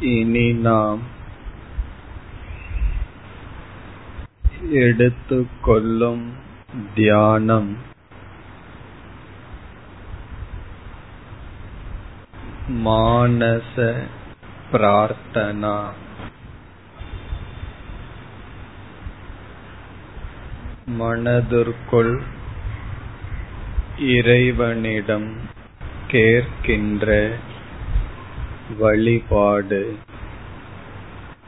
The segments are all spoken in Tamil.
இனி நாம் எடுத்துக்கொள்ளும் தியானம். மானச பிரார்த்தனா. மனதிற்குள் இறைவனிடம் கேட்கின்ற வழிபாடு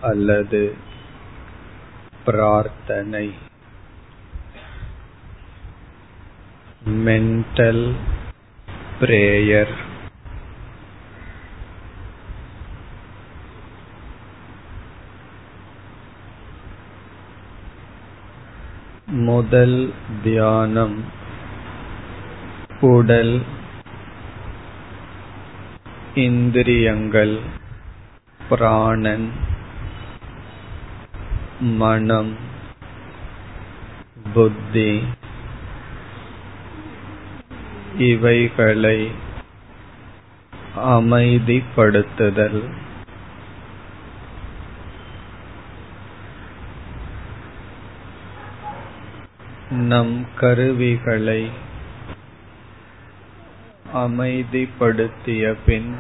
அல்லது பிரார்த்தனை. மென்டல் பிரேயர் முதல் தியானம். உடல் இந்திரியங்கள் பிராணன் மனம் புத்தி இவைகளை அமைதிப்படுத்துதல். நம் கருவிகளை அமைதிப்படுத்திய பின்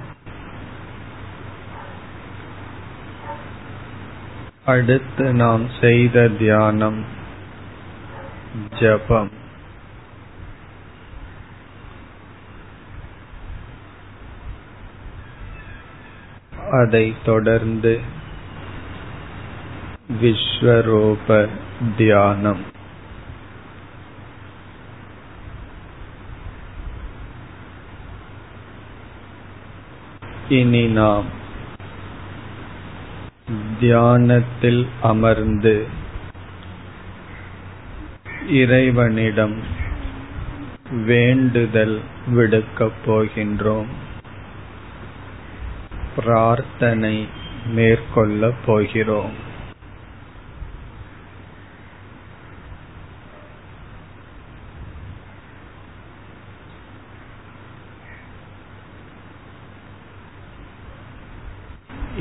அடுத்து நாம் செய்த தியானம் ஜபம். அதைத் தொடர்ந்து விஸ்வரூப தியானம். இனி நாம் தியானத்தில் அமர்ந்து இறைவனிடம் வேண்டுதல் விடுக்கப் போகின்றோம். பிரார்த்தனை மேற்கொள்ளப் போகிறோம்.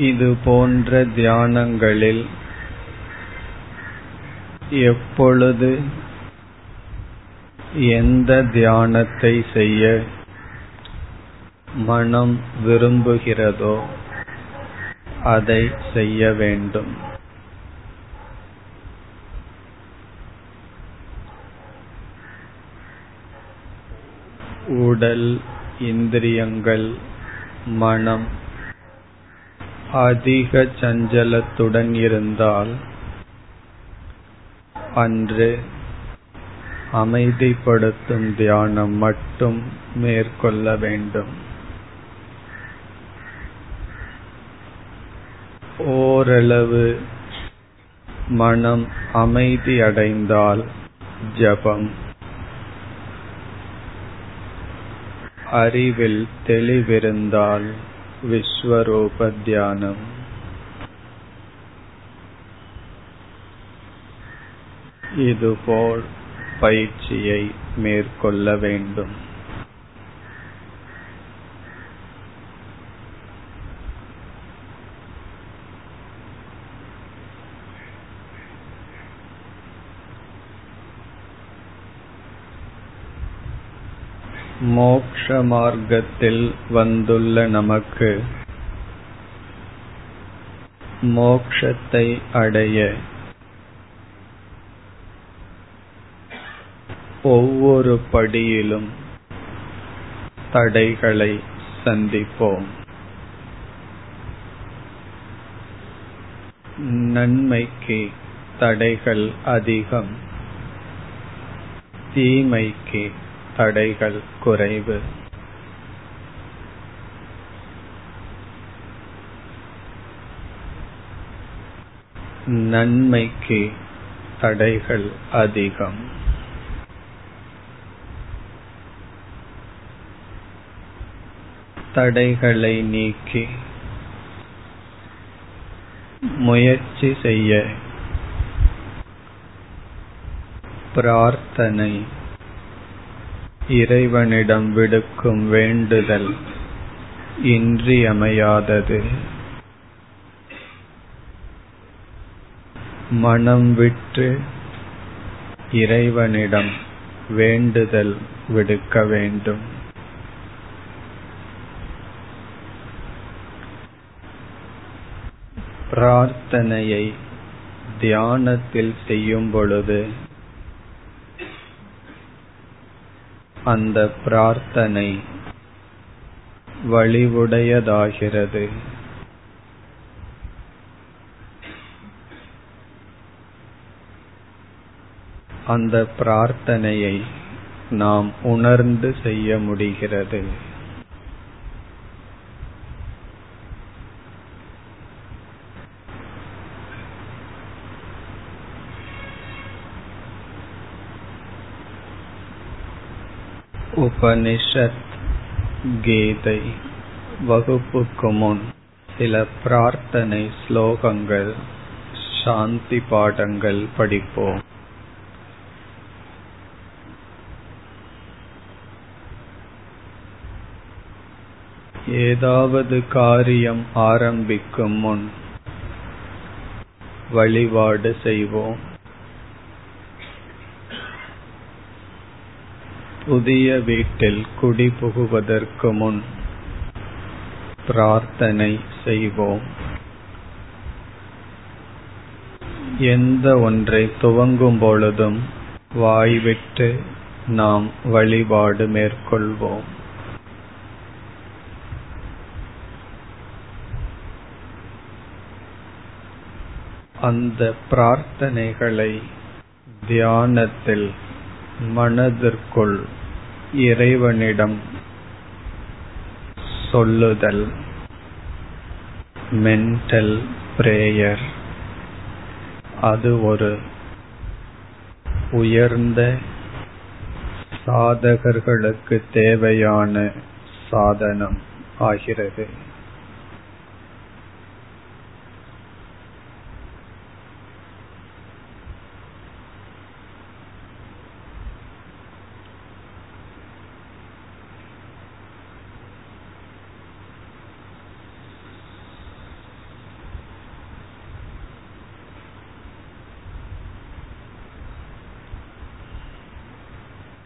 இது போன்ற தியானங்களில் எப்பொழுது எந்த தியானத்தை செய்ய மனம் விரும்புகிறதோ அதை செய்ய வேண்டும். உடல் இந்திரியங்கள் மனம் அதிக சஞ்சலத்துடன் இருந்தால் அன்று அமைதிப்படுத்தும் தியானம் மட்டும் மேற்கொள்ள வேண்டும். ஓரளவு மனம் அமைதி அடைந்தால் ஜபம். அறிவில் தெளிவிருந்தால் விஸ்வரூபதியானம் இதுபோல் பயிற்சியை மேற்கொள்ள வேண்டும் மோக்ஷ மார்க்கத்தில் வந்துள்ள நமக்கு மோக்ஷத்தை அடைய ஒவ்வொரு படியிலும் தடைகளை சந்திப்போம். நன்மைக்கு தடைகள் அதிகம் தீமைக்கு தடைகள் குறைவு. நன்மைக்கு தடைகள் அதிகம். தடைகளை நீக்கி முயற்சி செய்ய பிரார்த்தனை இறைவனிடம் விடுக்கும் வேண்டுதல் இன்றியமையாதது. மனம் விட்டு இறைவனிடம் வேண்டுதல் விடுக்க வேண்டும். பிரார்த்தனையை தியானத்தில் செய்யும் பொழுது அந்த பிரார்த்தனை வழிவுடையதாகிறது. அந்த பிரார்த்தனையை நாம் உணர்ந்து செய்ய முடிகிறது. உபனிஷத் கீதை வகுப்புக்கு முன் சில பிரார்த்தனை ஸ்லோகங்கள் சாந்தி பாடங்கள் படிப்போம். ஏதாவது காரியம் ஆரம்பிக்கும் முன் வழிபாடு செய்வோம். புதிய வீட்டில் குடிபுகுவதற்கு முன் பிரார்த்தனை செய்வோம். எந்த ஒன்றை துவங்கும் பொழுதும் வாய்விட்டு நாம் வழிபாடு மேற்கொள்வோம். அந்த பிரார்த்தனைகளை தியானத்தில் மனதிற்குள் இறைவனிடம் சொல்லுதல் மென்டல் பிரேயர் அது ஒரு உயர்ந்த சாதகர்களுக்கு தேவையான சாதனம் ஆகிறது.